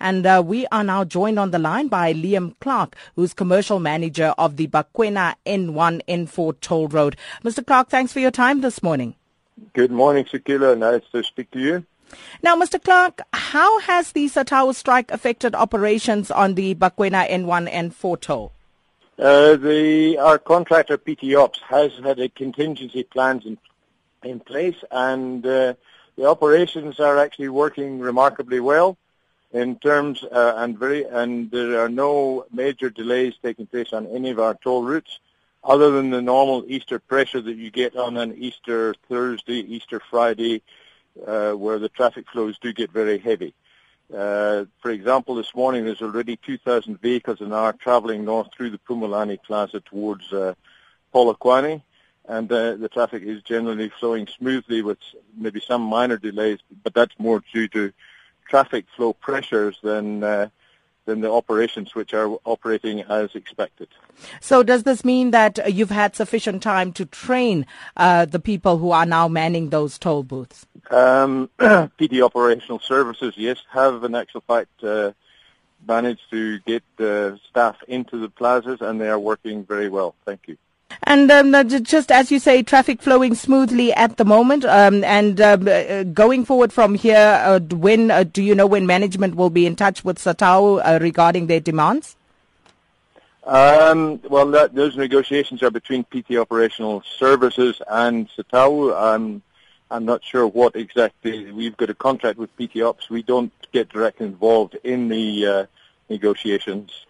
And uh, we are now joined on the line by Liam Clarke, who's commercial manager of the Bakwena N1 N4 toll road. Mr. Clarke, thanks for your time this morning. Good morning, Sakina. Nice to speak to you. Now, Mr. Clarke, how has the Satawu strike affected operations on the Bakwena N1 N4 toll? Uh, the, our contractor PT Ops has had a contingency plans in, in place and uh, the operations are actually working remarkably well in terms uh, and very and there are no major delays taking place on any of our toll routes other than the normal Easter pressure that you get on an Easter Thursday, Easter Friday, uh, where the traffic flows do get very heavy. Uh, for example, this morning there's already 2,000 vehicles an hour traveling north through the Pumulani Plaza towards uh, Polokwane, and uh, the traffic is generally flowing smoothly with maybe some minor delays, but that's more due to traffic flow pressures than uh, than the operations which are operating as expected. So does this mean that you've had sufficient time to train uh, the people who are now manning those toll booths? Um, PT Operational Services, yes, have in actual fact uh, managed to get uh, staff into the plazas and they are working very well. Thank you. And um, just as you say, traffic flowing smoothly at the moment. Um, and um, uh, going forward from here, uh, when uh, do you know when management will be in touch with Satawu uh, regarding their demands? Um, well, that, those negotiations are between PT Operational Services and Satawu. I'm, I'm not sure what exactly. We've got a contract with PT Ops. We don't get directly involved in the uh, negotiations.